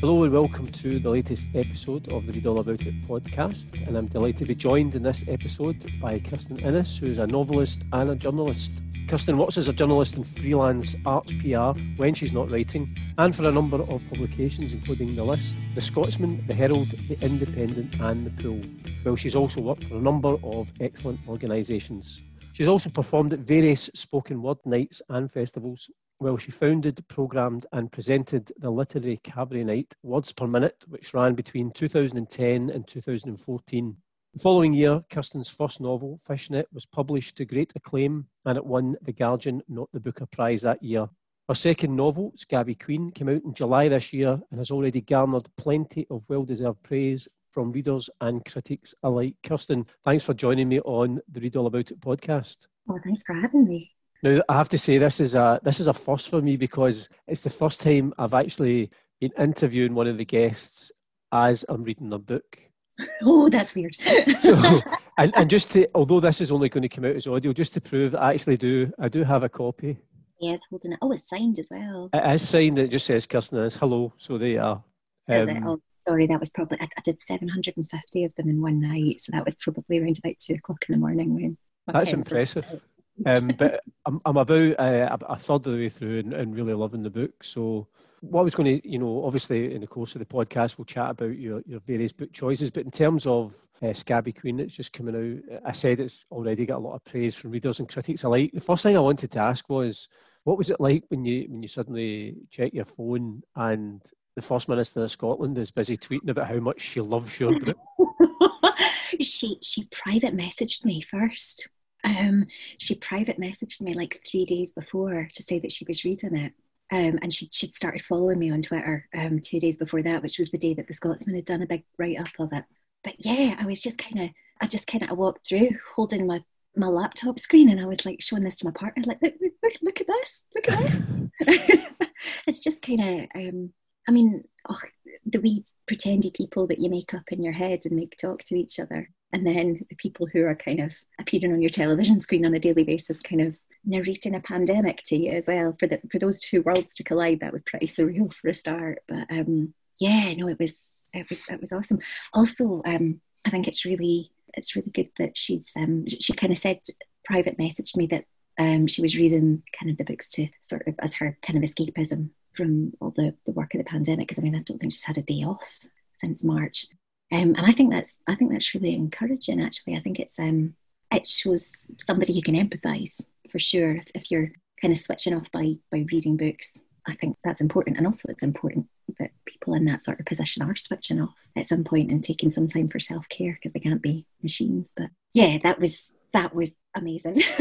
Hello and welcome to the latest episode of the Read All About It podcast. And I'm delighted to be joined in this episode by Kirstin Innes, who is a novelist and a journalist. Kirstin Watts is a journalist and freelance arts PR when she's not writing, and for a number of publications, including The List, The Scotsman, The Herald, The Independent, and The Pool. Well, she's also worked for a number of excellent organisations. She's also performed at various spoken word nights and festivals, well, she founded, programmed, and presented the literary cabaret night Words Per Minute, which ran between 2010 and 2014. The following year, Kirstin's first novel, Fishnet, was published to great acclaim and it won the Guardian Not the Booker Prize that year. Her second novel, Scabby Queen, came out in July this year and has already garnered plenty of well deserved praise from readers and critics alike. Kirstin, thanks for joining me on the Read All About It podcast. Oh, thanks for having me. Now, I have to say this is a this is a first for me because it's the first time I've actually been interviewing one of the guests as I'm reading their book. Oh, that's weird. so, and, and just to, although this is only going to come out as audio, just to prove that I actually do, I do have a copy. Yeah, it's holding it. Oh, it's signed as well. It is signed. It just says Kirstin is hello. So they are. Um, it? Oh, sorry, that was probably I, I, did 750 of them in one night, so that was probably around about two o'clock in the morning when. That's impressive. Um, but I'm, I'm about uh, a third of the way through and, and, really loving the book. So, what I was going to, you know, obviously in the course of the podcast, we'll chat about your, your various book choices. But in terms of uh, Scabby Queen, that's just coming out, I said it's already got a lot of praise from readers and critics alike. The first thing I wanted to ask was, what was it like when you when you suddenly check your phone and the First Minister of Scotland is busy tweeting about how much she loves your book? she she private messaged me first um, she private messaged me like three days before to say that she was reading it. Um, and she, she'd started following me on Twitter um, two days before that, which was the day that the Scotsman had done a big write up of it. But yeah, I was just kind of, I just kind of walked through holding my, my laptop screen and I was like showing this to my partner, like, look, look, look at this, look at this. it's just kind of, um, I mean, oh, the wee pretendy people that you make up in your head and make talk to each other and then the people who are kind of appearing on your television screen on a daily basis kind of narrating a pandemic to you as well. For the for those two worlds to collide that was pretty surreal for a start. But um yeah no it was it was it was awesome. Also um i think it's really it's really good that she's um she kind of said private messaged me that um she was reading kind of the books to sort of as her kind of escapism from all the, the work of the pandemic. Because i mean i don't think she's had a day off since march um, and I think that's I think that's really encouraging. Actually, I think it's um, it shows somebody who can empathise for sure. If, if you're kind of switching off by by reading books, I think that's important. And also, it's important that people in that sort of position are switching off at some point and taking some time for self care because they can't be machines. But yeah, that was that was amazing.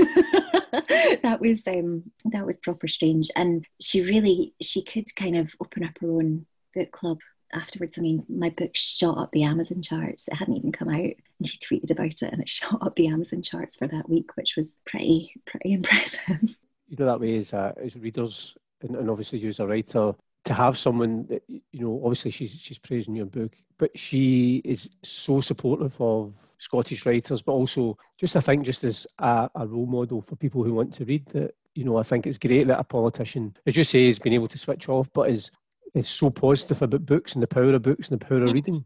that was um, that was proper strange. And she really she could kind of open up her own book club afterwards, I mean, my book shot up the Amazon charts. It hadn't even come out, and she tweeted about it, and it shot up the Amazon charts for that week, which was pretty pretty impressive. You know that way as uh, as readers, and, and obviously you as a writer, to have someone that you know, obviously she's she's praising your book, but she is so supportive of Scottish writers, but also just I think just as a, a role model for people who want to read that you know, I think it's great that a politician, as you say, has been able to switch off, but is is so positive about books and the power of books and the power yes. of reading.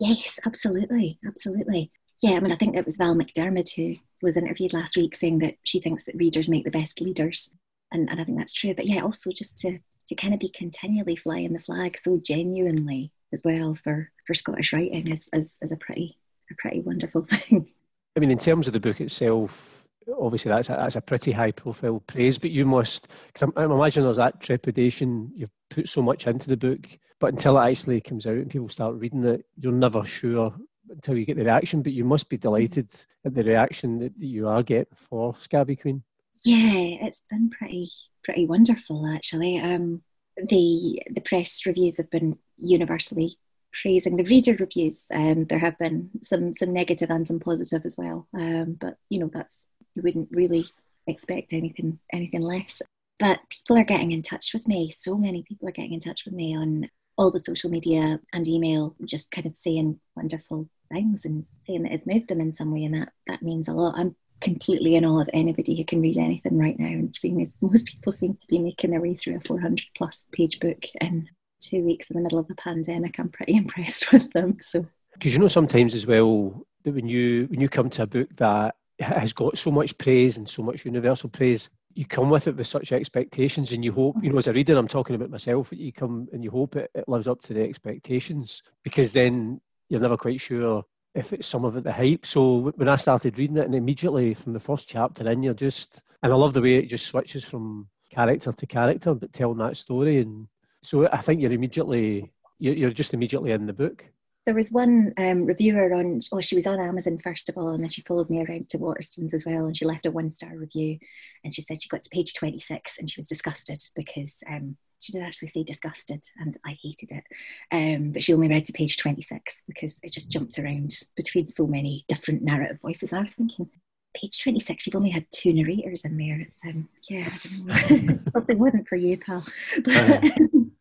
Yes, absolutely, absolutely. Yeah, I mean, I think it was Val McDermid who was interviewed last week saying that she thinks that readers make the best leaders, and, and I think that's true. But yeah, also just to to kind of be continually flying the flag so genuinely as well for for Scottish writing is is, is a pretty a pretty wonderful thing. I mean, in terms of the book itself, obviously that's a, that's a pretty high profile praise, but you must, because I, I imagine there's that trepidation, you've put so much into the book, but until it actually comes out and people start reading it, you're never sure until you get the reaction, but you must be delighted at the reaction that, that you are getting for Scabby Queen. Yeah, it's been pretty pretty wonderful actually. Um, the the press reviews have been universally praising the reader reviews. Um, there have been some some negative and some positive as well. Um, but you know, that's you wouldn't really expect anything anything less. But people are getting in touch with me. So many people are getting in touch with me on all the social media and email, just kind of saying wonderful things and saying that it's moved them in some way, and that that means a lot. I'm completely in awe of anybody who can read anything right now, and seeing as most people seem to be making their way through a 400 plus page book in two weeks in the middle of a pandemic. I'm pretty impressed with them. So, because you know sometimes as well that when you when you come to a book that has got so much praise and so much universal praise. You come with it with such expectations and you hope you know as a reader i'm talking about myself you come and you hope it, it lives up to the expectations because then you're never quite sure if it's some of it the hype. So when i started reading it and immediately from the first chapter in you're just and i love the way it just switches from character to character but telling that story. And so i think you're immediately you're just immediately in the book there was one um, reviewer on, oh, she was on Amazon first of all, and then she followed me around to Waterstones as well, and she left a one star review. And she said she got to page 26 and she was disgusted because um, she did actually say disgusted, and I hated it. Um, but she only read to page 26 because it just jumped around between so many different narrative voices. I was thinking, page 26, you've only had two narrators in there. It's, um, yeah, I don't know. Something wasn't for you, pal. But,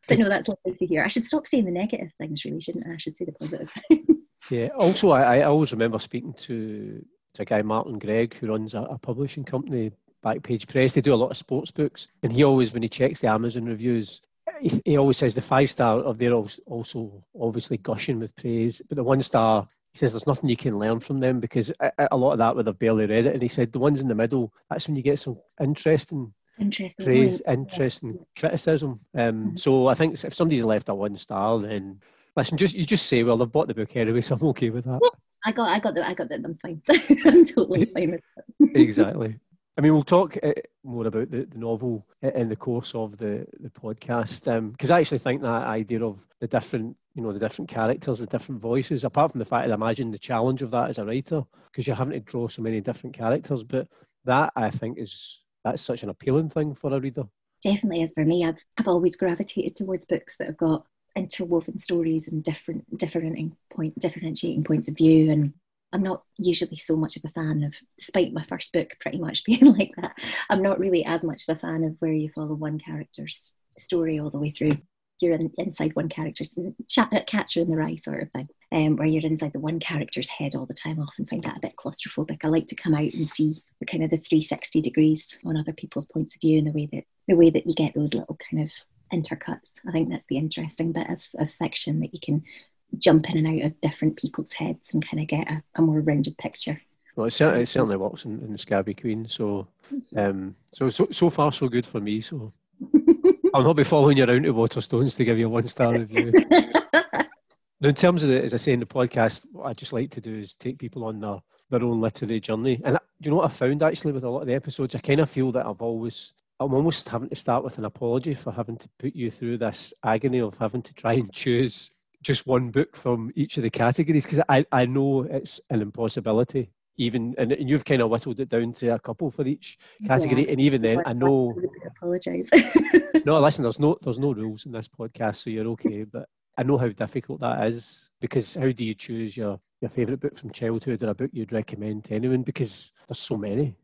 but no, that's lovely to hear. I should stop saying the negative things, really, shouldn't I? I should say the positive. yeah. Also, I, I always remember speaking to, to a guy, Martin Greig, who runs a, a publishing company, Backpage Press. They do a lot of sports books, and he always, when he checks the Amazon reviews, he, he always says the five star of they're also obviously gushing with praise, but the one star he says there's nothing you can learn from them because a, a, lot of that would have barely read it. And he said the ones in the middle, that's when you get some interesting, interesting praise, interesting yeah. criticism. Um, mm-hmm. So I think if somebody's left a one star, then listen, just you just say, well, they've bought the book anyway, so I'm okay with that. I got, I got the, I got that. I'm fine. I'm totally fine with it. exactly. I mean, we'll talk uh, more about the, the novel in the course of the, the podcast because um, I actually think that idea of the different, you know, the different characters, the different voices, apart from the fact that I imagine the challenge of that as a writer because you're having to draw so many different characters, but that I think is that's such an appealing thing for a reader. Definitely is for me. I've I've always gravitated towards books that have got interwoven stories and different differentiating point differentiating points of view and I'm not usually so much of a fan of, despite my first book pretty much being like that, I'm not really as much of a fan of where you follow one character's story all the way through. You're in, inside one character's catcher in the rye sort of thing, um, where you're inside the one character's head all the time. I often find that a bit claustrophobic. I like to come out and see the kind of the 360 degrees on other people's points of view and the way that the way that you get those little kind of intercuts. I think that's the interesting bit of, of fiction that you can jump in and out of different people's heads and kind of get a, a more rounded picture. Well, it certainly, it certainly works in, in Scabby Queen. So, um, so, so, so far, so good for me. So, I'll not be following you around to Waterstones to give you a one star review. now, in terms of the, as I say in the podcast, what I just like to do is take people on their, their own literary journey. And do you know what I found actually with a lot of the episodes? I kind of feel that I've always, I'm almost having to start with an apology for having to put you through this agony of having to try and choose just one book from each of the categories because I, I know it's an impossibility even and, you've kind of whittled it down to a couple for each category yeah, and even then i know I apologize no listen there's no there's no rules in this podcast so you're okay but i know how difficult that is because how do you choose your your favorite book from childhood or a book you'd recommend to anyone? Because there's so many.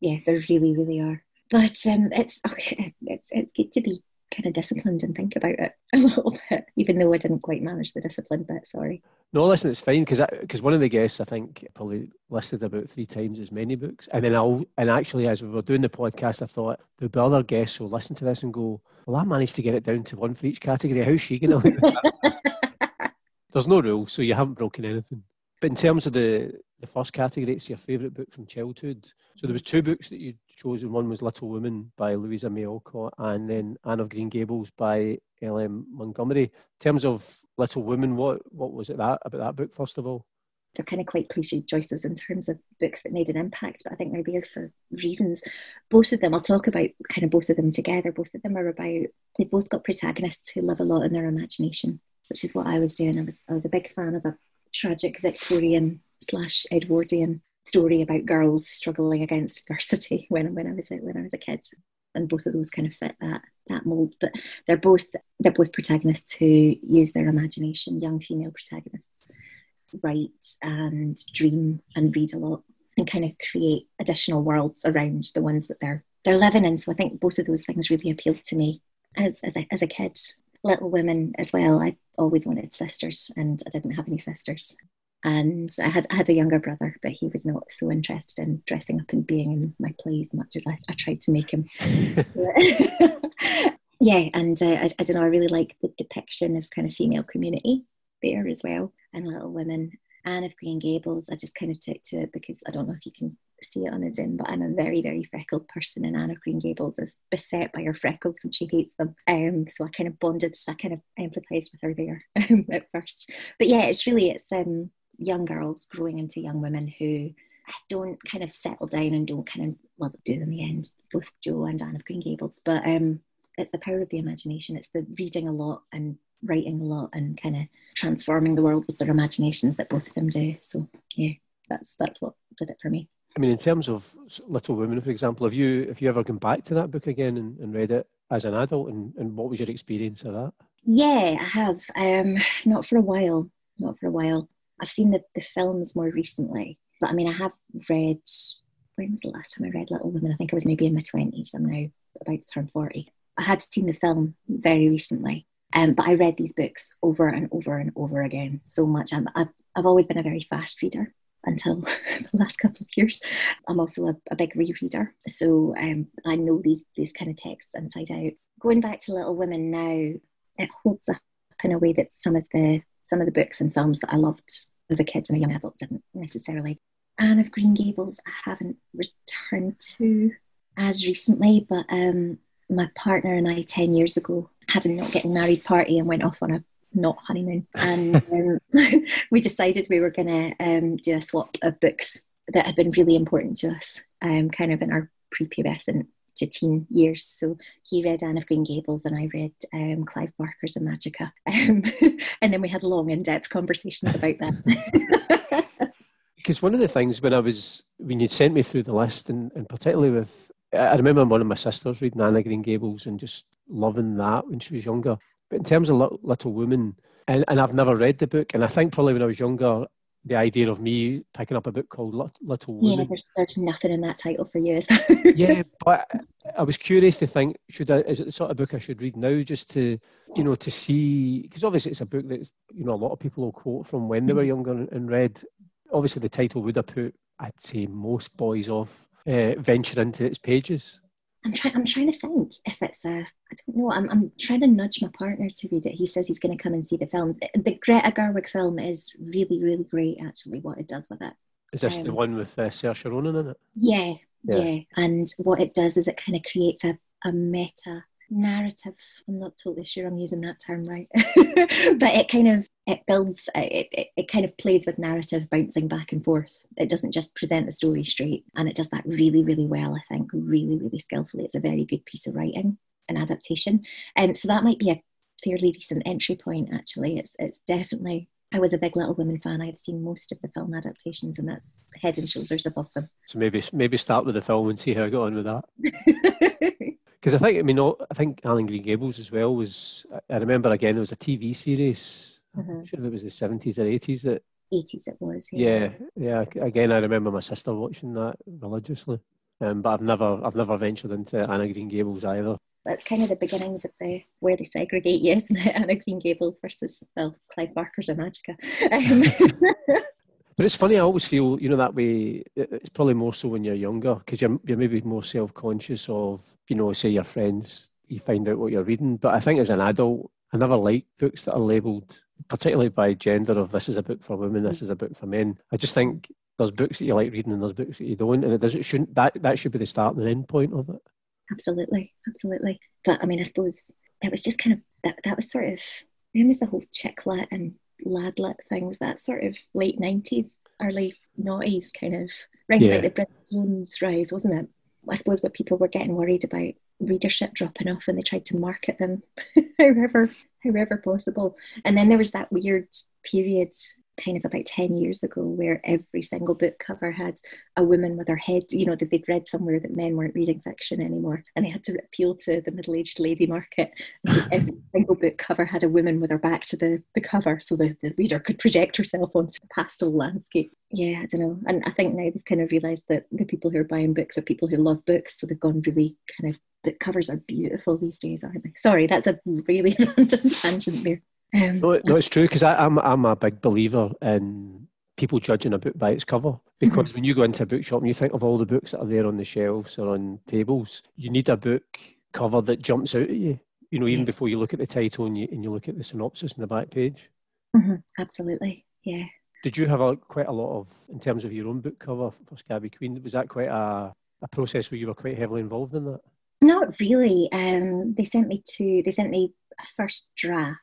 Yeah there really really are. But um, it's it's it's good to be kind of disciplined and think about it a little bit, even though I didn't quite manage the discipline bit. Sorry. No, listen, it's fine because because one of the guests I think probably listed about three times as many books, and then I'll and actually as we were doing the podcast, I thought there'll be other guests who'll listen to this and go, "Well, I managed to get it down to one for each category. How's she going to?" There's no rules, so you haven't broken anything. But in terms of the the first category, it's your favourite book from childhood. So there was two books that you chose, and One was Little Women by Louisa May Alcott, and then Anne of Green Gables by L.M. Montgomery. In terms of Little Women, what what was it that about that book first of all? They're kind of quite cliche choices in terms of books that made an impact, but I think they're there for reasons. Both of them, I'll talk about kind of both of them together. Both of them are about they've both got protagonists who live a lot in their imagination, which is what I was doing. I was I was a big fan of a tragic Victorian slash Edwardian story about girls struggling against adversity when when I was a, when I was a kid, and both of those kind of fit that that mold. But they're both they're both protagonists who use their imagination. Young female protagonists write and dream and read a lot and kind of create additional worlds around the ones that they're they're living in. So I think both of those things really appealed to me as as a, as a kid. Little Women as well. I always wanted sisters, and I didn't have any sisters. And I had I had a younger brother, but he was not so interested in dressing up and being in my plays much as I, I tried to make him. yeah, and uh, I, I don't know. I really like the depiction of kind of female community there as well, and Little Women. Anne of Green Gables, I just kind of took to it because I don't know if you can see it on the Zoom, but I'm a very, very freckled person, and Anne of Green Gables is beset by her freckles and she hates them. Um, so I kind of bonded, I kind of empathised with her there at first. But yeah, it's really it's um young girls growing into young women who don't kind of settle down and don't kind of well do in the end both Jo and Anne of Green Gables but um it's the power of the imagination it's the reading a lot and writing a lot and kind of transforming the world with their imaginations that both of them do so yeah that's that's what did it for me I mean in terms of Little Women for example have you have you ever gone back to that book again and, and read it as an adult and, and what was your experience of that yeah I have um not for a while not for a while I've seen the, the films more recently, but I mean, I have read. When was the last time I read Little Women? I think I was maybe in my twenties. I'm now about to turn forty. I had seen the film very recently, um, but I read these books over and over and over again so much. I've, I've always been a very fast reader until the last couple of years. I'm also a, a big rereader, so um, I know these these kind of texts inside out. Going back to Little Women now, it holds up in a way that some of the some of the books and films that I loved as a kid and a young adult didn't necessarily. Anne of Green Gables, I haven't returned to as recently, but um, my partner and I 10 years ago had a not getting married party and went off on a not honeymoon. And um, we decided we were going to um, do a swap of books that had been really important to us, um, kind of in our prepubescent to teen years. So he read Anne of Green Gables and I read um, Clive Barker's Imajica. Um, and then we had long, in depth conversations about that. because one of the things when I was, when you'd sent me through the list, and, and particularly with, I remember one of my sisters reading Anne of Green Gables and just loving that when she was younger. But in terms of Little Women, and, and I've never read the book, and I think probably when I was younger, the idea of me picking up a book called Little Women. Yeah, there's, there's nothing in that title for you, yeah, but I was curious to think, should I, is it the sort of book I should read now just to, you know, to see, because obviously it's a book that, you know, a lot of people will quote from when they were mm-hmm. younger and, and read. Obviously the title would have put, I'd say, most boys off uh, venture into its pages. I'm trying. I'm trying to think if it's a. I don't know. I'm. I'm trying to nudge my partner to read it. He says he's going to come and see the film. The, the Greta Gerwig film is really, really great. Actually, what it does with it. Is this um, the one with uh, Saoirse Ronan in it? Yeah, yeah, yeah. And what it does is it kind of creates a, a meta narrative. I'm not totally sure I'm using that term right, but it kind of it builds it, it, it kind of plays with narrative bouncing back and forth. It doesn't just present the story straight, and it does that really really well. I think really really skillfully. It's a very good piece of writing and adaptation, and um, so that might be a fairly decent entry point. Actually, it's it's definitely I was a big Little Women fan. I've seen most of the film adaptations, and that's head and shoulders above them. So maybe maybe start with the film and see how I got on with that. Because I think I mean I think Anne of Green Gables as well was. I remember again it was a TV series. Mm-hmm. I'm sure it was the seventies or eighties that. Eighties it was. Yeah. yeah, yeah. Again, I remember my sister watching that religiously, um, but I've never I've never ventured into Anne of Green Gables either that's kind of the beginnings of the where they segregate you, isn't it? Anne of Green Gables versus well, Clive Barker's Imajica. Um. but it's funny. I always feel you know that way. It's probably more so when you're younger because you're you're maybe more self conscious of you know say your friends. You find out what you're reading, but I think as an adult, I never like books that are labelled particularly by gender of this is a book for women, this is a book for men. I just think there's books that you like reading and there's books that you don't, and it doesn't shouldn't that that should be the start and the end point of it absolutely, absolutely. But I mean, I suppose it was just kind of that. That was sort of when was the whole chick lit and ladlit thing? Was that sort of late nineties, early noughties kind of right yeah. about the Bridget Jones rise, wasn't it? I suppose what people were getting worried about readership dropping off and they tried to market them however however possible. And then there was that weird period kind of about 10 years ago where every single book cover had a woman with her head, you know, that they'd read somewhere that men weren't reading fiction anymore. And they had to appeal to the middle aged lady market. So every single book cover had a woman with her back to the, the cover so the, the reader could project herself onto the pastel landscape. Yeah, I don't know. And I think now they've kind of realised that the people who are buying books are people who love books. So they've gone really kind of, the covers are beautiful these days, aren't they? Sorry, that's a really random tangent there. Um, no, no, it's true because I'm I'm a big believer in people judging a book by its cover. Because mm-hmm. when you go into a bookshop and you think of all the books that are there on the shelves or on tables, you need a book cover that jumps out at you. You know, even yeah. before you look at the title and you and you look at the synopsis in the back page. Mm-hmm. Absolutely, yeah. Did you have a, quite a lot of, in terms of your own book cover for Scabby Queen? Was that quite a, a process where you were quite heavily involved in that? Not really. Um, they sent me to. They sent me a first draft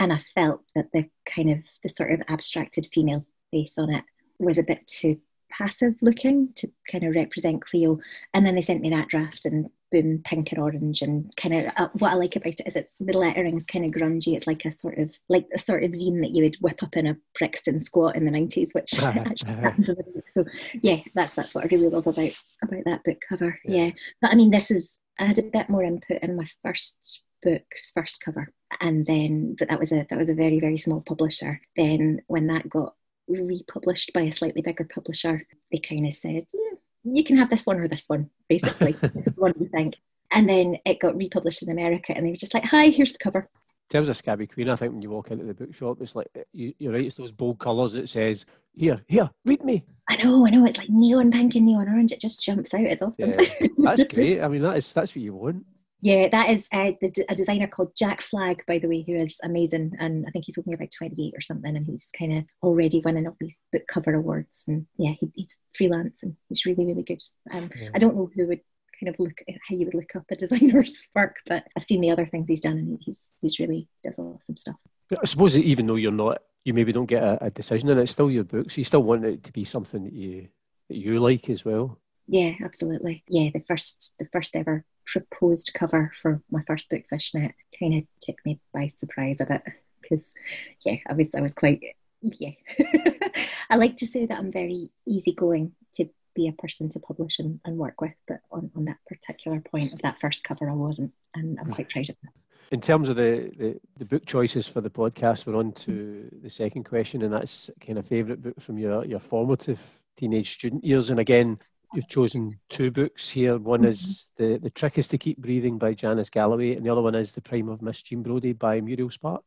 and I felt that the kind of the sort of abstracted female face on it was a bit too passive looking to kind of represent Clio. And then they sent me that draft and boom, pink and orange and kind of uh, what I like about it is it's the lettering is kind of grungy. It's like a sort of like a sort of zine that you would whip up in a Brixton squat in the nineties, which actually happens in the. So yeah, that's that's what I really love about about that book cover. Yeah. yeah. But I mean this is I had a bit more input in my first book's first cover and then but that was a that was a very very small publisher then when that got republished by a slightly bigger publisher they kind of said yeah, you can have this one or this one basically what do you think and then it got republished in america and they were just like hi here's the cover in terms of Scabby Queen, I think when you walk into the bookshop, it's like eh, you, are right. It's those bold colours that says, "Here, here, read me." I know, I know. It's like neon pink and neon orange. It just jumps out. It's awesome. Yeah, that's great. I mean, that is that's what you want. Yeah, that is uh, the, a designer called Jack Flagg, by the way, who is amazing. And I think he's only about 28 or something. And he's kind of already winning all these book cover awards. And yeah, he, he's freelance and he's really, really good. Um, yeah. I don't know who would kind of look how you would look up a designer's work, but I've seen the other things he's done and he's, he's really does awesome stuff. I suppose that even though you're not, you maybe don't get a, a decision and it's still your books, you still want it to be something that you, that you like as well. Yeah, absolutely. Yeah, the first the first ever proposed cover for my first book, Fishnet, kind of took me by surprise a bit because, yeah, I was I was quite yeah. I like to say that I'm very easygoing to be a person to publish and, and work with, but on, on that particular point of that first cover, I wasn't, and I'm hmm. quite proud of that. In terms of the, the, the, book choices for the podcast, we're on to the second question, and that's kind of favourite book from your, your formative teenage student years. And again, you've chosen two books here. One mm-hmm. is the the trick is to keep breathing by Janice Galloway, and the other one is the prime of Miss Jean Brodie by Muriel Spark.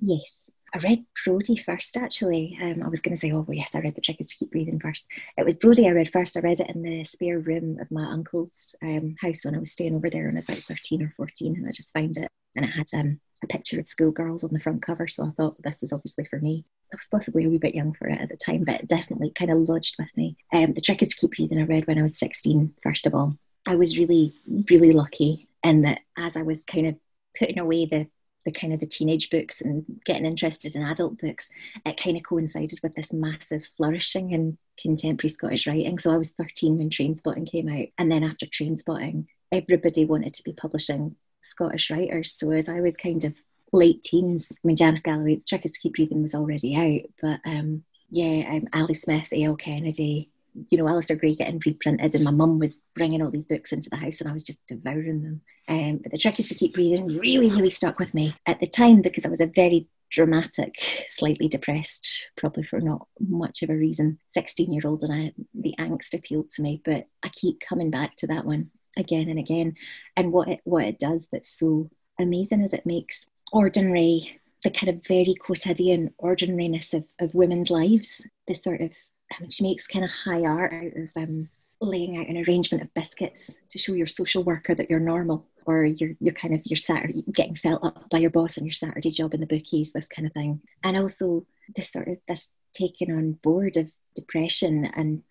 Yes, I read Brodie first. Actually, um, I was going to say, oh well, yes, I read the trick is to keep breathing first. It was Brodie I read first. I read it in the spare room of my uncle's um, house when I was staying over there when I was about thirteen or fourteen, and I just found it, and it had um, a picture of schoolgirls on the front cover. So I thought this is obviously for me. I was possibly a wee bit young for it at the time, but it definitely kind of lodged with me. Um, the trick is to keep reading. I read when I was 16, first of all. I was really, really lucky in that as I was kind of putting away the the kind of the teenage books and getting interested in adult books, it kind of coincided with this massive flourishing in contemporary Scottish writing. So I was 13 when Trainspotting came out. And then after Trainspotting, everybody wanted to be publishing Scottish writers. So as I was kind of late teens. I mean, Janice Galloway, Trick is to Keep Breathing was already out, but um, yeah, um, Ali Smith, A.L. Kennedy, you know, Alasdair Gray getting reprinted, and my mum was bringing all these books into the house, and I was just devouring them. Um, but the trick is to keep breathing really, really stuck with me at the time because I was a very dramatic, slightly depressed, probably for not much of a reason, 16 year old, and I, the angst appealed to me. But I keep coming back to that one again and again. And what it, what it does that's so amazing is it makes ordinary, the kind of very quotidian ordinariness of, of women's lives. This sort of, I mean, she makes kind of high art out of um, laying out an arrangement of biscuits to show your social worker that you're normal or you're, you're kind of your Saturday getting felt up by your boss and your Saturday job in the bookies, this kind of thing. And also this sort of this taking on board of depression and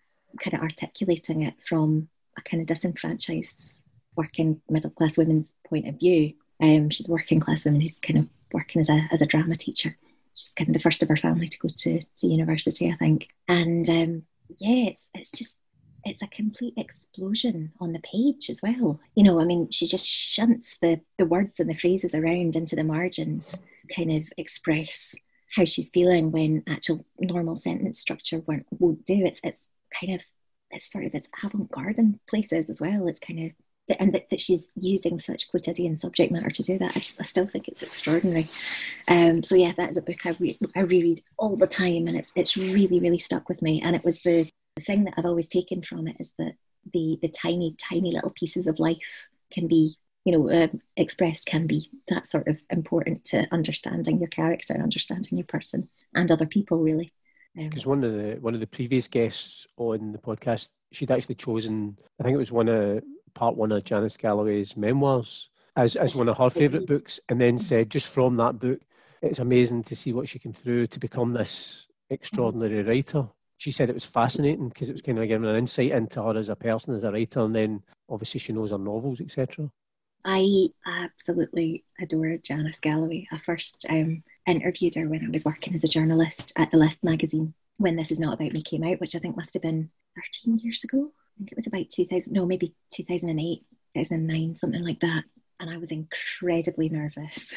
kind of articulating it from a kind of disenfranchised working middle class women's point of view um, she's a working class woman who's kind of working as a, as a drama teacher. She's kind of the first of her family to go to, to university, I think. And um, yeah, it's, it's just, it's a complete explosion on the page as well. You know, I mean, she just shunts the, the words and the phrases around into the margins, kind of express how she's feeling when actual normal sentence structure won't, won't do. It's it's kind of it's sort of this avant-garde in places as well. It's kind of and that, that she's using such quotidian subject matter to do that. I I still think it's extraordinary. Um, so yeah, that is a book I, re- I reread all the time, and it's it's really really stuck with me. And it was the, the thing that I've always taken from it is that the the tiny tiny little pieces of life can be you know uh, expressed can be that sort of important to understanding your character, understanding your person, and other people really. Because um, one of the one of the previous guests on the podcast, she'd actually chosen, I think it was one of part one of Janice Galloway's memoirs as, as one of her favourite books, and then said just from that book, it's amazing to see what she came through to become this extraordinary writer. She said it was fascinating because it was kind of giving an insight into her as a person, as a writer, and then obviously she knows her novels, etc. I absolutely adore Janice Galloway. I first um, interviewed her when I was working as a journalist at the List magazine when This Is Not About Me came out, which I think must have been 13 years ago. I think it was about 2000, no, maybe 2008, 2009, something like that. And I was incredibly nervous.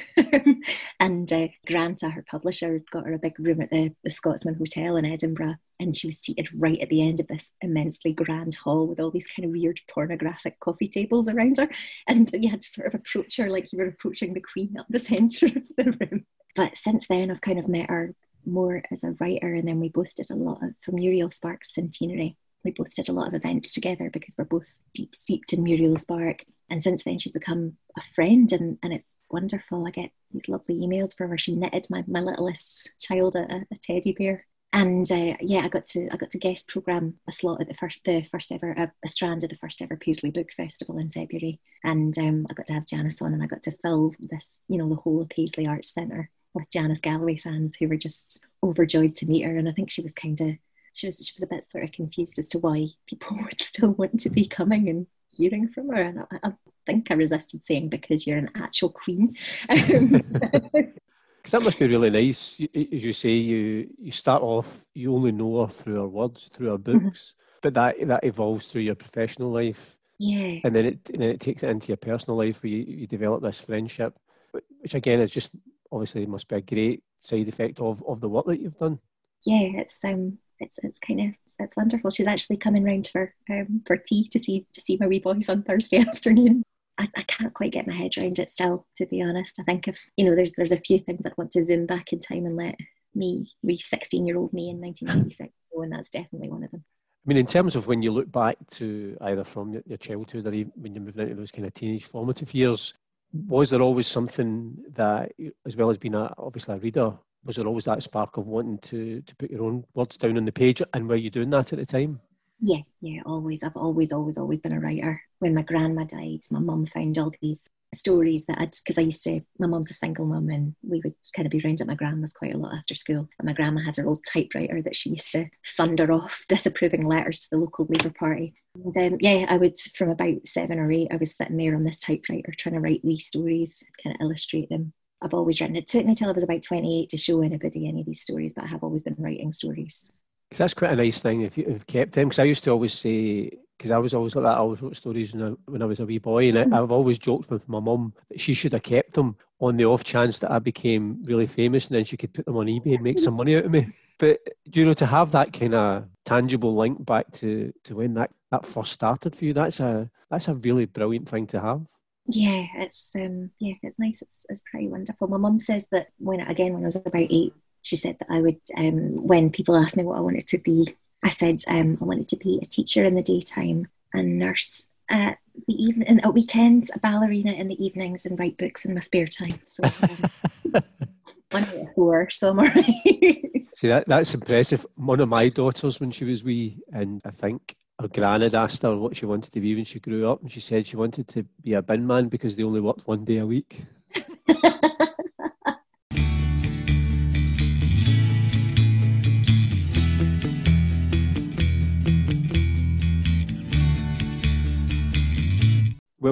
and uh, Granta, her publisher, got her a big room at the, the Scotsman Hotel in Edinburgh. And she was seated right at the end of this immensely grand hall with all these kind of weird pornographic coffee tables around her. And you had to sort of approach her like you were approaching the Queen up the centre of the room. But since then, I've kind of met her more as a writer. And then we both did a lot of, for Muriel Spark's centenary, we both did a lot of events together because we're both deep steeped in Muriel Spark. And since then, she's become a friend, and, and it's wonderful. I get these lovely emails from her. She knitted my, my littlest child a, a teddy bear, and uh, yeah, I got to I got to guest program a slot at the first the first ever a, a strand of the first ever Paisley Book Festival in February, and um, I got to have Janice on, and I got to fill this you know the whole of Paisley Arts Centre with Janice Galloway fans who were just overjoyed to meet her, and I think she was kind of she was she was a bit sort of confused as to why people would still want to be coming and hearing from her. And I, I think I resisted saying because you're an actual queen. That must be really nice. As you say, you you start off, you only know her through her words, through her mm-hmm. books, but that that evolves through your professional life. Yeah. And then it and then it takes it into your personal life where you, you develop this friendship, which again is just obviously it must be a great side effect of, of the work that you've done. Yeah, it's um it's it's kind of it's wonderful. She's actually coming round for um, for tea to see to see my wee boys on Thursday afternoon. I, I can't quite get my head around it still, to be honest. I think if you know, there's there's a few things I'd want to zoom back in time and let me, wee sixteen year old me in 1996 go, and that's definitely one of them. I mean, in terms of when you look back to either from your childhood or even when you're moving into those kind of teenage formative years, was there always something that, as well as being a, obviously a reader, was there always that spark of wanting to to put your own words down on the page? And were you doing that at the time? Yeah yeah always. I've always always always been a writer. When my grandma died my mum found all these stories that I'd, because I used to, my mum's a single mum and we would kind of be round at my grandma's quite a lot after school. And my grandma had her old typewriter that she used to thunder off disapproving letters to the local Labour Party. And um, yeah, I would, from about seven or eight, I was sitting there on this typewriter trying to write these stories, kind of illustrate them. I've always written. It took me till I was about 28 to show anybody any of these stories, but I have always been writing stories. Because that's quite a nice thing if you've kept them. Because I used to always say, because I was always like that, I always wrote stories when I, when I was a wee boy, and mm-hmm. I, have always joked with my mum that she should have kept them on the off chance that I became really famous, and then she could put them on eBay and make some money out of me. But you know, to have that kind of tangible link back to to when that that first started for you, that's a that's a really brilliant thing to have yeah it's um yeah it's nice it's, it's pretty wonderful my mum says that when again when i was about eight she said that i would um when people asked me what i wanted to be i said um i wanted to be a teacher in the daytime and nurse at the and at weekends a ballerina in the evenings and write books in my spare time. So um, one four so i'm alright see that that's impressive. One of my daughters when she was wee and i think her gran had asked her what she wanted to be when she grew up, and she said she wanted to be a bin man because they only worked one day a week.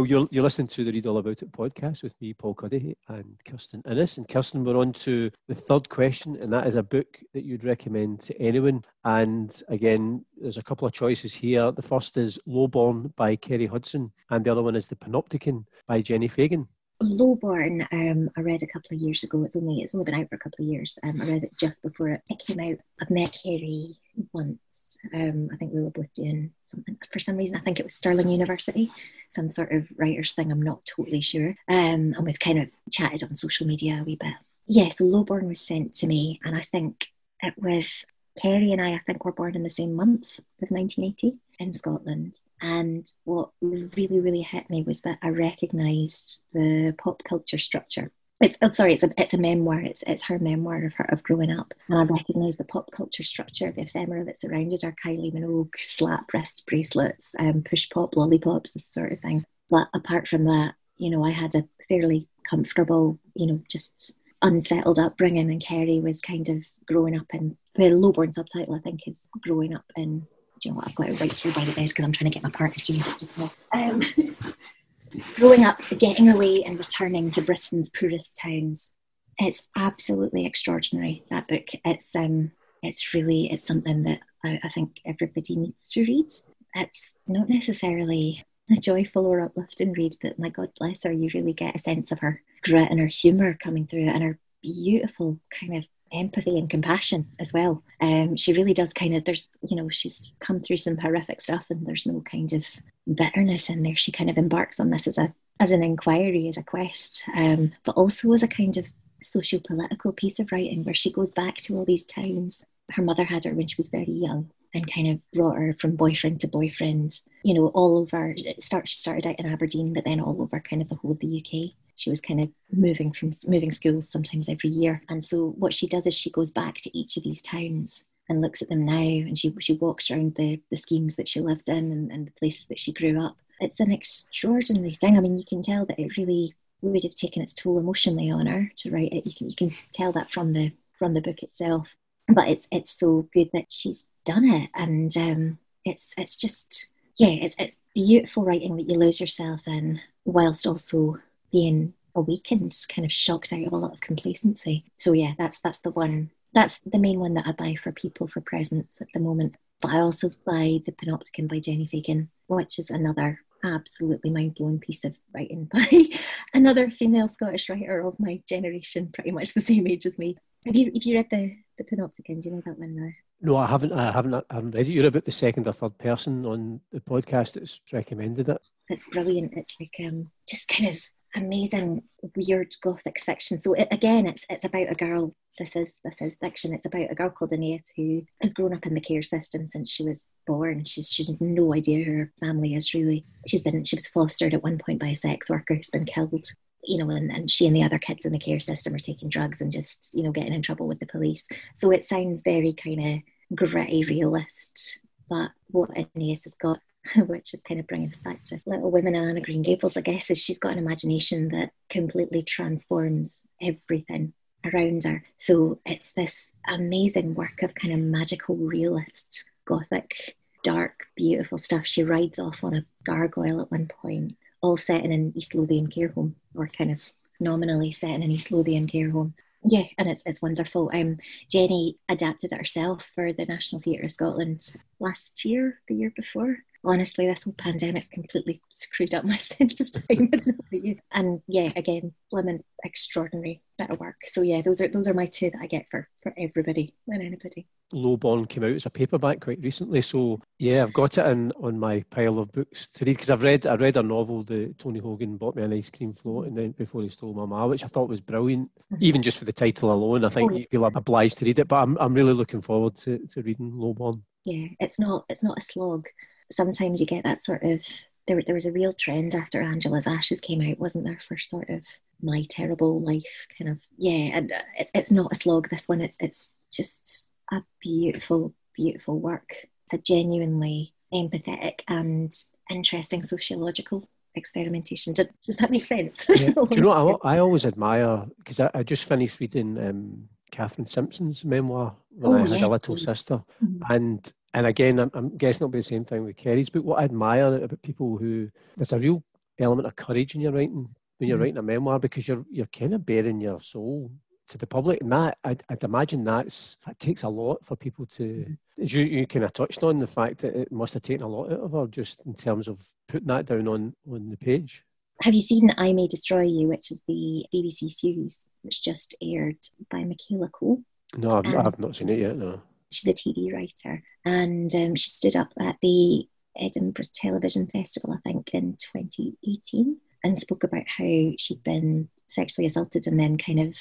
you're, you're listening to the Read All About It podcast with me, Paul Cuddihy, and Kirstin Innes. And Kirstin, we're on to the third question, and that is a book that you'd recommend to anyone. And again, there's a couple of choices here. The first is Lowborn by Kerry Hudson, and the other one is The Panopticon by Jenni Fagan. Lowborn, um, I read a couple of years ago. It's only it's only been out for a couple of years. Um, I read it just before it, came out. I've met Kerry once. Um, I think we were both doing something for some reason. I think it was Stirling University, some sort of writers thing. I'm not totally sure. Um, and we've kind of chatted on social media a wee bit. Yeah, so Lowborn was sent to me, and I think it was Kerry and I. I think we were born in the same month of 1980 in Scotland. And what really, really hit me was that I recognised the pop culture structure. It's oh, sorry, it's a it's a memoir. It's it's her memoir of her of growing up, and I recognise the pop culture structure, the ephemera that surrounded her, Kylie Minogue, slap wrist bracelets, um, push pop lollipops, this sort of thing. But apart from that, you know, I had a fairly comfortable, you know, just unsettled upbringing, and Kerry was kind of growing up in the lowborn subtitle. I think is growing up in do you know what? I've got it right here by the bed because I'm trying to get my partner to read it just now. Um, growing up, getting away and returning to Britain's poorest towns. It's absolutely extraordinary, that book. It's um it's really it's something that I, I think everybody needs to read. It's not necessarily a joyful or uplifting read, but my God bless her, you really get a sense of her grit and her humour coming through and her beautiful kind of empathy and compassion as well. Um, she really does kind of, there's, you know, she's come through some horrific stuff and there's no kind of bitterness in there. She kind of embarks on this as a, as an inquiry, as a quest, um, but also as a kind of socio-political piece of writing where she goes back to all these towns. Her mother had her when she was very young and kind of brought her from boyfriend to boyfriend, you know, all over. It Start, she started out in Aberdeen, but then all over kind of the whole of the UK she was kind of moving from moving schools sometimes every year. And so what she does is she goes back to each of these towns and looks at them now and she she walks around the, the schemes that she lived in and, and the places that she grew up. It's an extraordinary thing. I mean, you can tell that it really would have taken its toll emotionally on her to write it. You can you can tell that from the from the book itself. But it's it's so good that she's done it, and um, it's it's just yeah, it's it's beautiful writing that you lose yourself in, whilst also being awakened, kind of shocked out of a lot of complacency. So yeah, that's that's the one. That's the main one that I buy for people for presents at the moment. But I also buy the Panopticon by Jenni Fagan, which is another absolutely mind blowing piece of writing by another female Scottish writer of my generation, pretty much the same age as me. Have you have you read the the Panopticon? Do you know that one now? No, I haven't. I haven't. I haven't read it. You're about the second or third person on the podcast that's recommended it. It's brilliant. It's like um, just kind of amazing weird gothic fiction. So it, again it's it's about a girl. This is this is fiction. It's about a girl called Anais who has grown up in the care system since she was born. She's she's no idea who her family is really. She's been she was fostered at one point by a sex worker who's been killed you know and, and she and the other kids in the care system are taking drugs and just you know getting in trouble with the police. So it sounds very kind of gritty realist but what Anais has got which is kind of bringing us back to Little Women and Anne of Green Gables, I guess, is she's got an imagination that completely transforms everything around her. So it's this amazing work of kind of magical realist, gothic, dark, beautiful stuff. She rides off on a gargoyle at one point, all set in an East Lothian care home, or kind of nominally set in an East Lothian care home. Yeah, and it's, it's wonderful. Um, Jenni adapted it herself for the National Theatre of Scotland last year, the year before honestly, this whole pandemic's completely screwed up my sense of time. and yeah, again, lemon extraordinary bit of work. So yeah, those are those are my two that I get for for everybody and anybody. Lowborn came out as a paperback quite recently, so yeah, I've got it in on my pile of books to read because I've read I read a novel that Tony Hogan bought me an ice cream float and then before he stole my ma, which I thought was brilliant. Mm-hmm. Even just for the title alone, I think oh. you feel obliged to read it. But I'm I'm really looking forward to, to reading Lowborn. Yeah, it's not it's not a slog sometimes you get that sort of there, there was a real trend after Angela's Ashes came out, wasn't there, for sort of my terrible life kind of yeah, and uh, it's it's not a slog. This one, it's it's just a beautiful, beautiful work. It's a genuinely empathetic and interesting sociological experimentation. Does, does that make sense? Yeah. Do you know? I, I always admire because I, I, just finished reading um, Catherine Simpson's memoir when oh, I had yeah. a little sister, mm-hmm. and and again, I'm, I'm, guessing it'll be the same thing with Kerry's book. What I admire about people who there's a real element of courage in your writing when you're mm writing a memoir because you're you're kind of bearing your soul to the public, and that I'd, I'd imagine that's that takes a lot for people to. mm As you, you kind of touched on the fact that it must have taken a lot out of her just in terms of putting that down on on the page. Have you seen I May Destroy You, which is the BBC series which just aired by Michaela Coel? No, I've, um, I've not seen it yet. No. She's a TV writer, and um, she stood up at the Edinburgh Television Festival, I think, in 2018, and spoke about how she'd been sexually assaulted and then kind of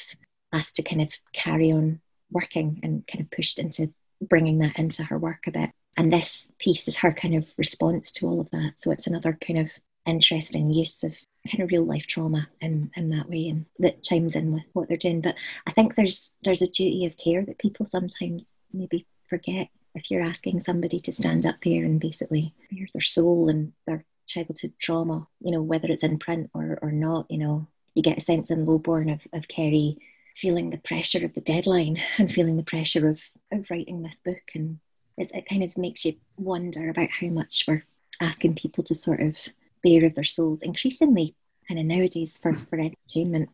asked to kind of carry on working and kind of pushed into bringing that into her work a bit. And this piece is her kind of response to all of that. So it's another kind of interesting use of kind of real life trauma in, in that way and that chimes in with what they're doing. But I think there's there's a duty of care that people sometimes maybe forget if you're asking somebody to stand up there and basically their soul and their childhood trauma, you know, whether it's in print or, or not, you know, you get a sense in Lowborn of, of Kerry feeling the pressure of the deadline and feeling the pressure of, of writing this book. And it kind of makes you wonder about how much we're asking people to sort of bare of their souls increasingly kind of nowadays for, for entertainment.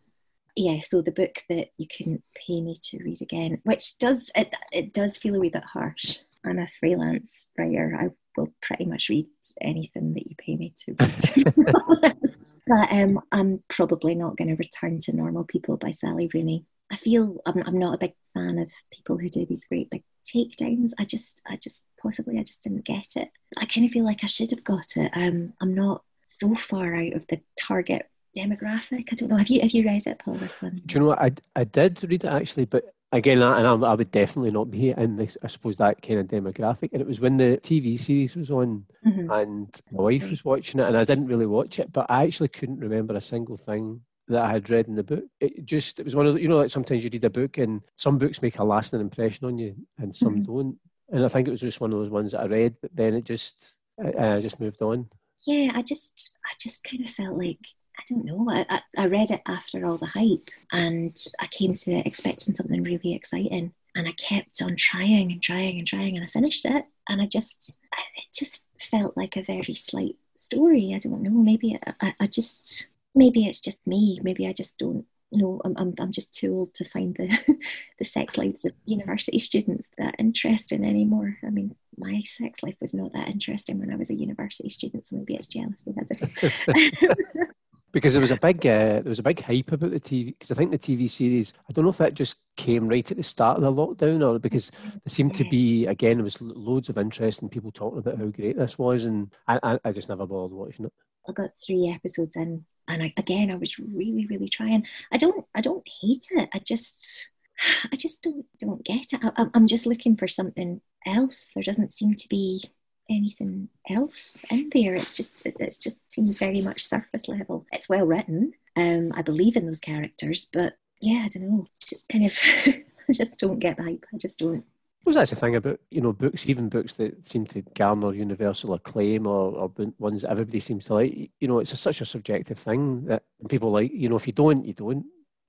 Yeah, so the book that you couldn't pay me to read again, which does it, it does feel a wee bit harsh. I'm a freelance writer. I will pretty much read anything that you pay me to read. but um, I'm probably not going to return to Normal People by Sally Rooney. I feel I'm, I'm not a big fan of people who do these great big takedowns. I just, I just possibly I just didn't get it. I kind of feel like I should have got it. Um, I'm not so far out of the target demographic. I don't know. Have you have you read it, Paul? This one? Do you know what? I, I did read it actually, but again, and I, I would definitely not be in this. I suppose that kind of demographic. And it was when the TV series was on, mm-hmm. and my wife was watching it, and I didn't really watch it, but I actually couldn't remember a single thing that I had read in the book. It just it was one of the, you know like sometimes you read a book and some books make a lasting impression on you and some mm-hmm. don't. And I think it was just one of those ones that I read, but then it just I, I just moved on. Yeah, I just I just kind of felt like I don't know. I, I, read it after all the hype, and I came to it expecting something really exciting, and I kept on trying and trying and trying, and I finished it, and I just it just felt like a very slight story. I don't know. Maybe I, I just maybe it's just me. Maybe I just don't know. I'm, I'm, I'm just too old to find the, the sex lives of university students that interesting anymore. I mean, my sex life was not that interesting when I was a university student, so maybe it's jealousy. because there was a big uh, there was a big hype about the TV because I think the TV series I don't know if it just came right at the start of the lockdown or because there seemed to be again there was loads of interest and people talking about how great this was and I, I, just never bothered watching it. I got three episodes in and I, again I was really really trying. I don't I don't hate it. I just I just don't don't get it. I, I'm just looking for something else. There doesn't seem to be anything else in there. It's just it, it just seems very much surface level. It's well written. Um, I believe in those characters, but yeah, I don't know. Just kind of I just don't get the hype. I just don't suppose that's the thing about you know books, even books that seem to garner universal acclaim or, or ones that everybody seems to like. You know, it's a, such a subjective thing that people like. You know, if you don't, you don't.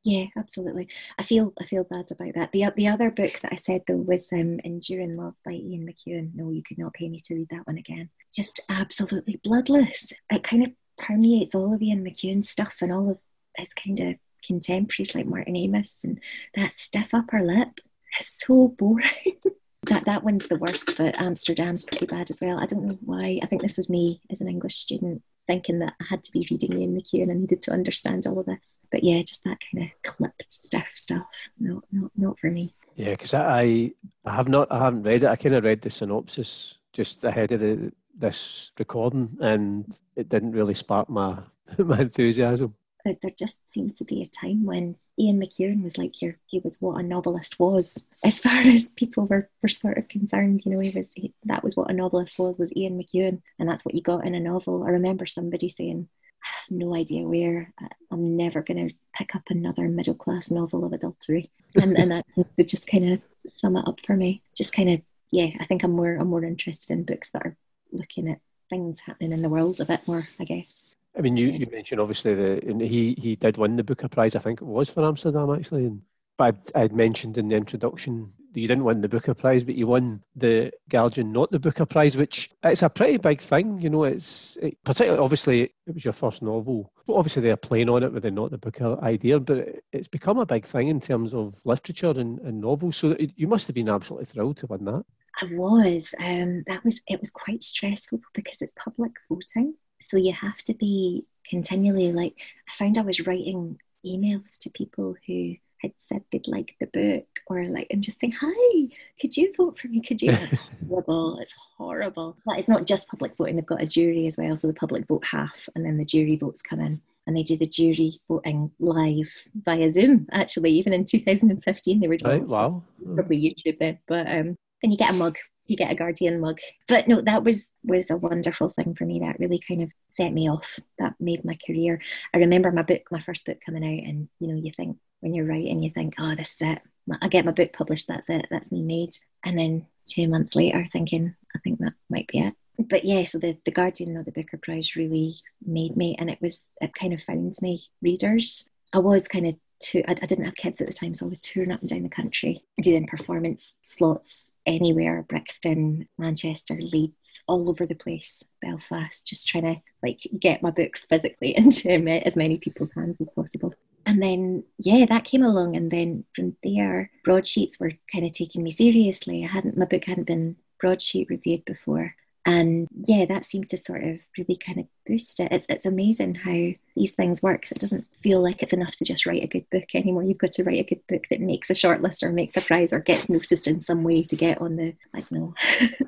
Yeah, absolutely. I feel I feel bad about that. The the other book that I said though was um, Enduring Love by Ian McEwan. No, you could not pay me to read that one again. Just absolutely bloodless. It kind of permeates all of Ian McEwan's stuff and all of his kind of contemporaries like Martin Amis and that stiff upper lip it's so boring. that that one's the worst, but Amsterdam's pretty bad as well. I don't know why. I think this was me as an English student thinking that I had to be reading the McEwan and I needed to understand all of this. But yeah, just that kind of clipped stiff stuff. No, not not for me. Yeah, because I I have not I haven't read it. I kind of read the synopsis just ahead of the, this recording, and it didn't really spark my my enthusiasm. There, just seemed to be a time when Ian McEwan was like your he was what a novelist was. As far as people were, were sort of concerned you know he was he, that was what a novelist was was Ian McEwan and that's what you got in a novel. I remember somebody saying I have no idea where I'm never going to pick up another middle class novel of adultery. And, and that seems to just kind of sum it up for me. Just kind of yeah I think I'm more I'm more interested in books that are looking at things happening in the world a bit more I guess I mean, you, you mentioned obviously the and he he did win the Booker Prize. I think it was for Amsterdam actually. And, but I'd, I'd mentioned in the introduction that you didn't win the Booker Prize, but you won the Guardian, not the Booker Prize, which it's a pretty big thing. You know, it's it, particularly obviously it was your first novel. Obviously, they're playing on it with the not the Booker idea, but it's become a big thing in terms of literature and, and novels. So you must have been absolutely thrilled to win that. I was. Um, that was it was quite stressful because it's public voting so you have to be continually. Like I found I was writing emails to people who had said they'd like the book or like and just saying hi could you vote for me? Could you? It's horrible. It's horrible. But it's not just public voting. They've got a jury as well. So the public vote half and then the jury votes come in. And they do the jury voting live via zoom actually even in 2015 they were doing right, wow. probably youtube then. But um and you get a mug you get a guardian mug but no that was was a wonderful thing for me that really kind of set me off that made my career i remember my book my first book coming out and you know you think when you're writing, you think, oh, this is it. I get my book published, that's it, that's me made. And then two months later, thinking, I think that might be it. But yeah, so the, the Guardian or the Booker Prize really made me, and it was, it kind of found me readers. I was kind of too, I, I didn't have kids at the time, so I was touring up and down the country, doing performance slots anywhere Brixton, Manchester, Leeds, all over the place, Belfast, just trying to like get my book physically into as many people's hands as possible. And then yeah that came along and then from there broadsheets were kind of taking me seriously. I hadn't my book hadn't been broadsheet reviewed before and yeah that seemed to sort of really kind of boost it it's, it's amazing how these things work it doesn't feel like it's enough to just write a good book anymore you've got to write a good book that makes a shortlist or makes a prize or gets noticed in some way to get on the i don't know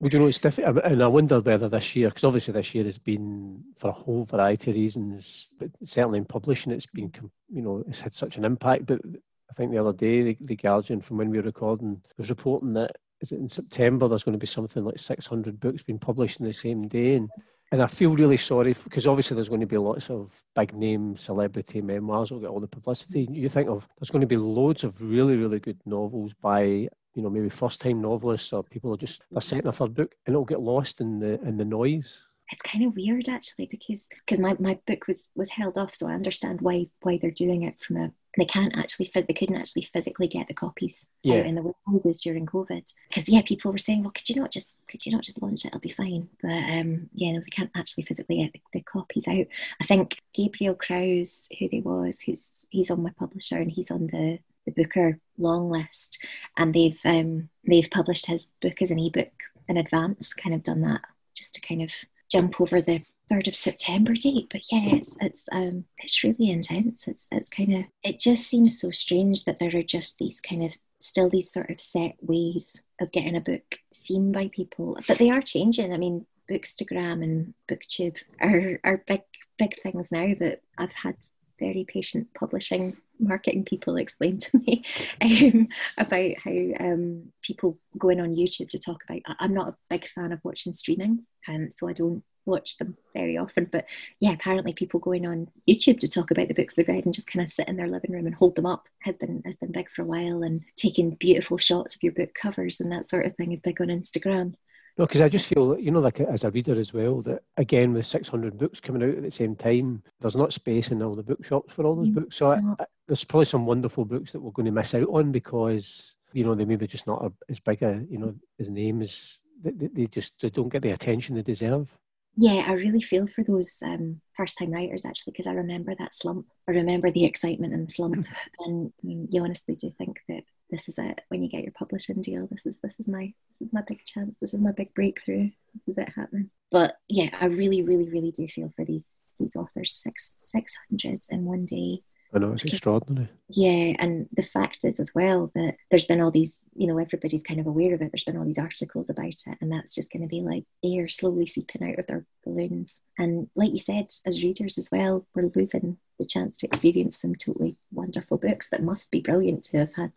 Would you know it's different? And I wonder whether this year, because obviously this year has been for a whole variety of reasons, but certainly in publishing, it's been, you know, it's had such an impact. But I think the other day, the, the Guardian, from when we were recording, was reporting that is it in September there's going to be something like 600 books being published in the same day, and and I feel really sorry because obviously there's going to be lots of big name celebrity memoirs will get all the publicity. You think of there's going to be loads of really really good novels by you know maybe first time novelists or people are just they're setting a third book and it'll get lost in the in the noise it's kind of weird actually because because my, my book was was held off so i understand why why they're doing it from a they can't actually they couldn't actually physically get the copies yeah. out in the warehouses during covid because yeah people were saying well could you not just could you not just launch it it'll be fine but um yeah no they can't actually physically get the, the copies out i think Gabriel Krauze who they was who's he's on my publisher and he's on the the Booker long list, and they've um, they've published his book as an ebook in advance. Kind of done that just to kind of jump over the third of September date. But yeah, it's it's um it's really intense. It's it's kind of it just seems so strange that there are just these kind of still these sort of set ways of getting a book seen by people, but they are changing. I mean, Bookstagram and BookTube are are big big things now that I've had very patient publishing marketing people explain to me um, about how um, people going on YouTube to talk about. I'm not a big fan of watching streaming, um, so I don't watch them very often. But yeah, apparently people going on YouTube to talk about the books they've read and just kind of sit in their living room and hold them up has been has been big for a while. And taking beautiful shots of your book covers and that sort of thing is big on Instagram. No, because I just feel, you know, like as a reader as well, that again with 600 books coming out at the same time, there's not space in all the bookshops for all those mm, books. So I, I, there's probably some wonderful books that we're going to miss out on because, you know, they maybe just not as big a, you know, as name as they, they just they don't get the attention they deserve. Yeah, I really feel for those um, first time writers actually because I remember that slump. I remember the excitement and the slump, and I mean, you honestly do think that this is it. When you get your publishing deal this is this is my this is my big chance. This is my big breakthrough. This is it happening. But yeah i really really really do feel for these these authors. Six 600 in one day. I know it's extraordinary. Yeah, and the fact is as well that there's been all these, you know, everybody's kind of aware of it. There's been all these articles about it, and that's just going to be like air slowly seeping out of their balloons. And like you said, as readers as well, we're losing the chance to experience some totally wonderful books that must be brilliant to have had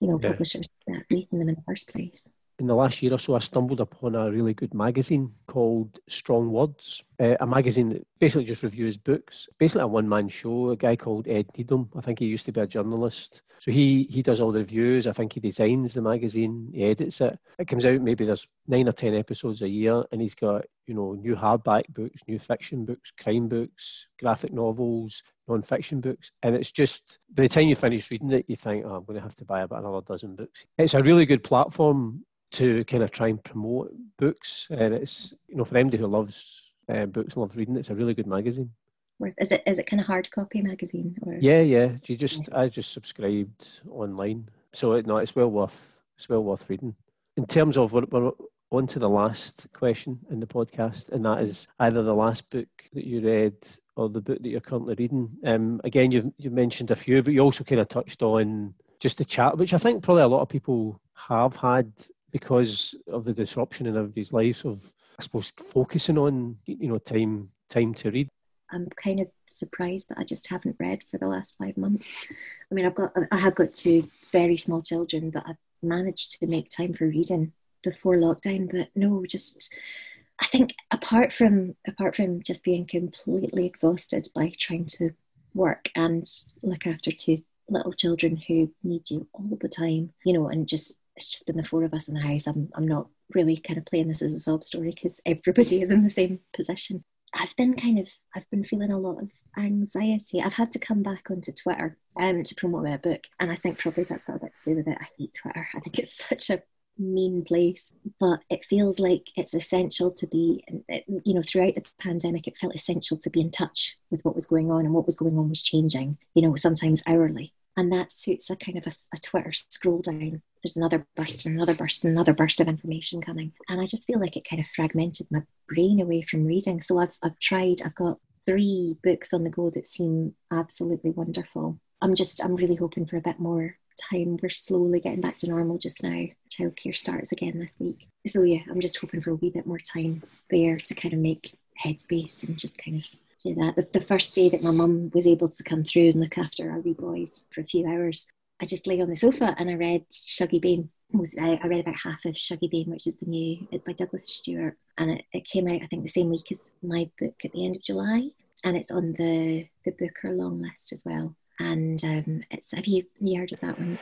you know, yeah. publishers that reading them in the first place. In the last year or so, I stumbled upon a really good magazine called Strong Words, uh, a magazine that basically just reviews books. Basically, a one-man show. A guy called Ed Needham. I think he used to be a journalist. So he he does all the reviews. I think he designs the magazine. He edits it. It comes out maybe there's nine or ten episodes a year, and he's got you know new hardback books, new fiction books, crime books, graphic novels, non-fiction books and it's just by the time you finish reading it you think oh, i'm going to have to buy about another dozen books it's a really good platform to kind of try and promote books and it's you know for anybody who loves uh, books and loves reading it's a really good magazine. Is it is it kind of hard copy magazine or? Yeah yeah. You just i just subscribed online. So it, no it's well worth it's well worth reading. In terms of what, what on to the last question in the podcast, and that is either the last book that you read or the book that you're currently reading. Um, again, you've, you've mentioned a few, but you also kind of touched on just the chat, which I think probably a lot of people have had because of the disruption in everybody's lives of, I suppose, focusing on, you know, time time to read. I'm kind of surprised that I just haven't read for the last five months. I mean, I've got I have got two very small children, but I've managed to make time for reading before lockdown. But no, just I think apart from apart from just being completely exhausted by trying to work and look after two little children who need you all the time, you know, and just it's just been the four of us in the house. I'm I'm not really kind of playing this as a sob story because everybody is in the same position. I've been kind of I've been feeling a lot of anxiety. I've had to come back onto Twitter um, to promote my book, and I think probably that's got a bit to do with it. I hate Twitter. I think it's such a mean place, but it feels like it's essential to be, you know, throughout the pandemic, it felt essential to be in touch with what was going on, and what was going on was changing, you know, sometimes hourly. And that suits a kind of a, a Twitter scroll down. There's another burst and another burst and another burst of information coming. And I just feel like it kind of fragmented my brain away from reading. So I've, I've tried, I've got three books on the go that seem absolutely wonderful. I'm just, I'm really hoping for a bit more time. We're slowly getting back to normal just now. Childcare starts again this week. So yeah, I'm just hoping for a wee bit more time there to kind of make headspace and just kind of do that. The, the first day that my mum was able to come through and look after our wee boys for a few hours, I just lay on the sofa and I read Shuggie Bain. I, I read about half of Shuggie Bain, which is the new, it's by Douglas Stuart. And it, it came out, I think, the same week as my book at the end of July. And it's on the, the Booker long list as well. And um, it's, have you, have you heard of that one?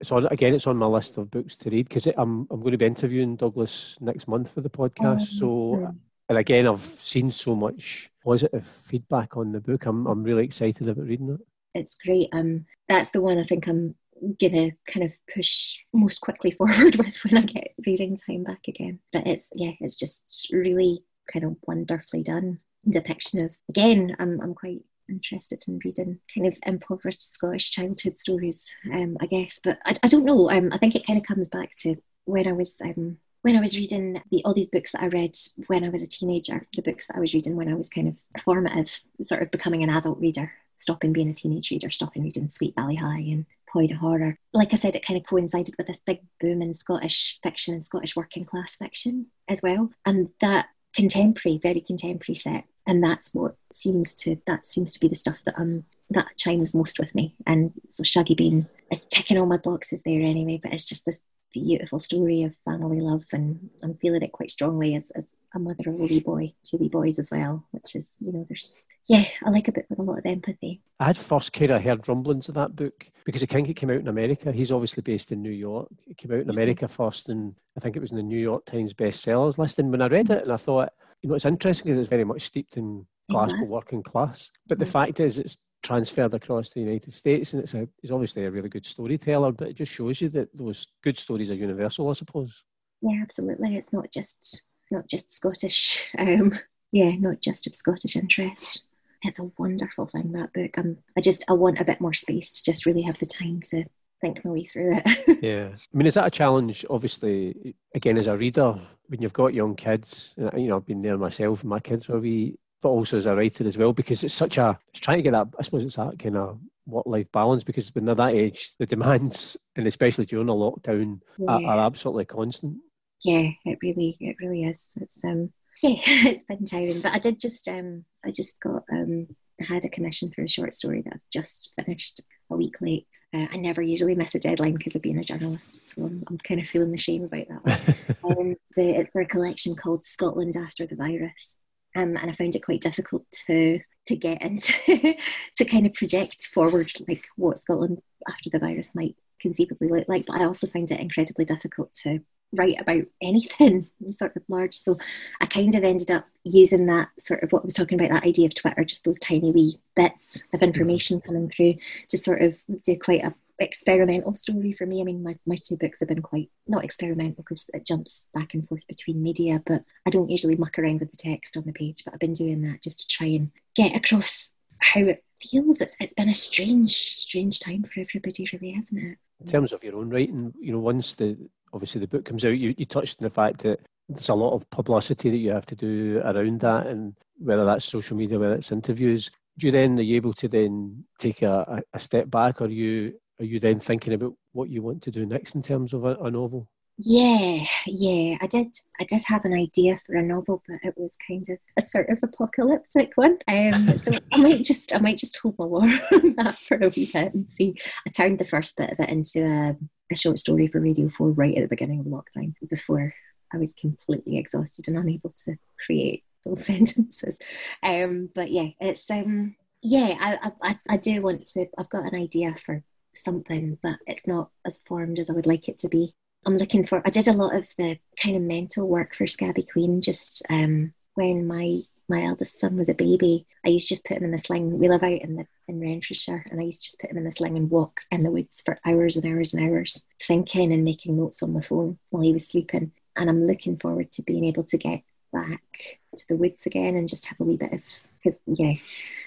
It's on again. It's on my list of books to read because I'm I'm going to be interviewing Douglas next month for the podcast. Oh, so mm-hmm and again, I've seen so much positive feedback on the book. I'm I'm really excited about reading it. It's great. Um, that's the one I think I'm gonna kind of push most quickly forward with when I get reading time back again. But it's yeah, it's just really kind of wonderfully done depiction of again. I'm I'm quite interested in reading kind of impoverished Scottish childhood stories, um, I guess. But I, I don't know. Um, I think it kind of comes back to when I was um, when I was reading the, all these books that I read when I was a teenager, the books that I was reading when I was kind of formative, sort of becoming an adult reader, stopping being a teenage reader, stopping reading Sweet Valley High and of Horror. Like I said, it kind of coincided with this big boom in Scottish fiction and Scottish working class fiction as well. And that contemporary, very contemporary set. And that's what seems to that seems to be the stuff that um that chimes most with me. And so Shuggie Bain is ticking all my boxes there anyway, but it's just this beautiful story of family love, and I'm feeling it quite strongly as, as a mother of a wee boy, two wee boys as well, which is, you know, there's yeah, I like a bit with a lot of empathy. I had first kind of heard rumblings of that book because I think it came out in America. He's obviously based in New York. It came out in America first, and I think it was in the New York Times bestsellers list. And when I read it, and I thought, you know, it's interesting because it's very much steeped in Glasgow working class. But the mm-hmm. fact is, it's transferred across the United States, and it's a, he's obviously a really good storyteller. But it just shows you that those good stories are universal, I suppose. Yeah, absolutely. It's not just not just Scottish. Um, yeah, not just of Scottish interest. It's a wonderful thing that book. Um, I just I want a bit more space to just really have the time to think my way through it. yeah, I mean, is that a challenge? Obviously, again, as a reader, when you've got young kids, you know, I've been there myself. My kids were wee but also as a writer as well, because it's such a, it's trying to get that, I suppose it's that kind of work life balance, because when they're that age, the demands, and especially during a lockdown, yeah. are, are, absolutely constant. Yeah, it really, it really is. It's, um, yeah, it's been tiring, but I did just, um, I just got, um, I had a commission for a short story that I've just finished a week late. Uh, I never usually miss a deadline because of being a journalist, so I'm, I'm, kind of feeling the shame about that. um, the, it's for a collection called Scotland After the Virus, um, and I found it quite difficult to to get into to kind of project forward like what Scotland after the virus might conceivably look like. But I also found it incredibly difficult to write about anything sort of large. So I kind of ended up using that sort of what I was talking about, that idea of Twitter, just those tiny wee bits of information coming through to sort of do quite a experimental story for me. I mean, my, my two books have been quite not experimental because it jumps back and forth between media, but I don't usually muck around with the text on the page. But I've been doing that just to try and get across how it feels. It's it's been a strange, strange time for everybody, really, hasn't it? In terms of your own writing, you know, once the obviously the book comes out, you, you touched on the fact that there's a lot of publicity that you have to do around that, and whether that's social media, whether it's interviews. Do you then are you able to then take a, a step back, or you are you then thinking about what you want to do next in terms of a, a novel? Yeah, yeah, I did. I did have an idea for a novel, but it was kind of a sort of apocalyptic one. Um, so I might just, I might just hold my war on that for a wee bit and see. I turned the first bit of it into a, a short story for Radio Four right at the beginning of lockdown, before I was completely exhausted and unable to create full sentences. Um, but yeah, it's um, yeah, I, I, I do want to. I've got an idea for something, but it's not as formed as I would like it to be. I'm looking for. I did a lot of the kind of mental work for Scabby Queen just um, when my my eldest son was a baby. I used to just put him in the sling. We live out in the in Renfrewshire, and I used to just put him in the sling and walk in the woods for hours and hours and hours, thinking and making notes on my phone while he was sleeping. And I'm looking forward to being able to get back to the woods again and just have a wee bit of because yeah,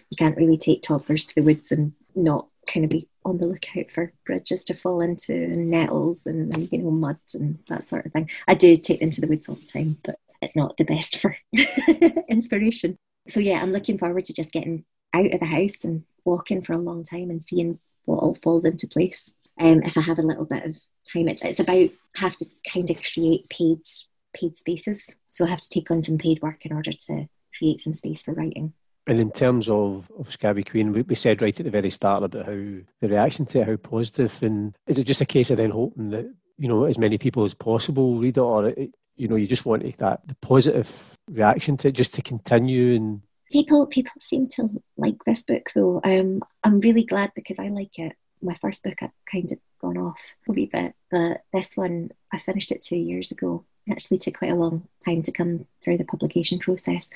you can't really take toddlers to the woods and not kind of be on the lookout for bridges to fall into and nettles and, and, you know mud and that sort of thing. I do take them to the woods all the time, but it's not the best for inspiration. So yeah, I'm looking forward to just getting out of the house and walking for a long time and seeing what all falls into place. Um, if I have a little bit of time, it's it's about have to kind of create paid paid spaces. So I have to take on some paid work in order to create some space for writing. And in terms of, of Scabby Queen, we, we said right at the very start about how the reaction to it, how positive, and is it just a case of then hoping that you know as many people as possible read it, or it, you know you just want that the positive reaction to it just to continue and people people seem to like this book though. Um, I'm really glad because I like it. My first book had kind of gone off a wee bit, but this one I finished it two years ago. It actually took quite a long time to come through the publication process,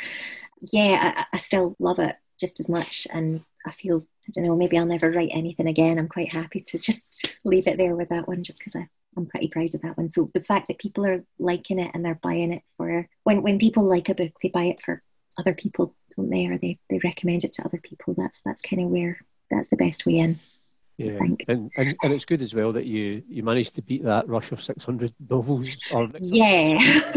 yeah, I, I still love it just as much. And I feel, I don't know, maybe I'll never write anything again. I'm quite happy to just leave it there with that one just because I'm pretty proud of that one. So the fact that people are liking it and they're buying it for, when, when people like a book, they buy it for other people, don't they? Or they, they recommend it to other people. That's, that's kind of where, that's the best way in. Yeah, and, and and it's good as well that you you managed to beat that rush of six hundred novels. Or yeah,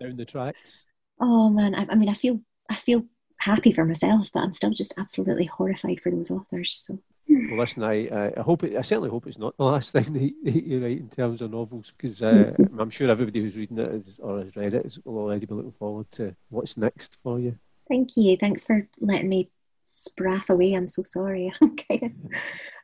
down the tracks. Oh man, I, I mean, I feel I feel happy for myself, but I'm still just absolutely horrified for those authors. So. Well, listen, I, I hope it, I certainly hope it's not the last thing that you write in terms of novels, because uh, I'm sure everybody who's reading it is, or has read it is, will already be looking forward to what's next for you. Thank you. Thanks for letting me spraff away. I'm so sorry. I'm kind of,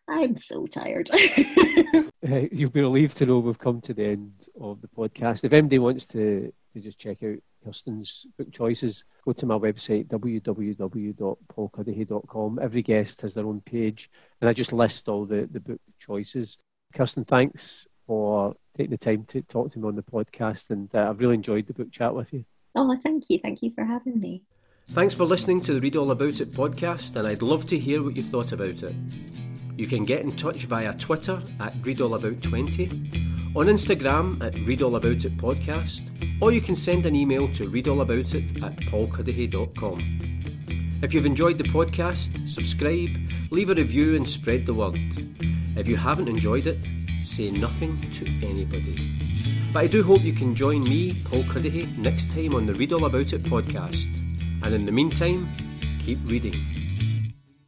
I'm so tired. uh, you'll be relieved to know we've come to the end of the podcast. If anybody wants to, to just check out Kirstin's book choices, go to my website, www.paulcuddihy.com. Every guest has their own page, and I just list all the, the book choices. Kirsten, thanks for taking the time to talk to me on the podcast, and uh, I've really enjoyed the book chat with you. Oh, thank you. Thank you for having me. Thanks for listening to the Read All About It podcast, and I'd love to hear what you thought about it. You can get in touch via Twitter at ReadAllAbout20, on Instagram at ReadAllAboutIt podcast, or you can send an email to readallaboutit at paulcuddihy.com. If you've enjoyed the podcast, subscribe, leave a review, and spread the word. If you haven't enjoyed it, say nothing to anybody. But I do hope you can join me, Paul Cuddihy, next time on the Read All About It podcast. And in the meantime, keep reading.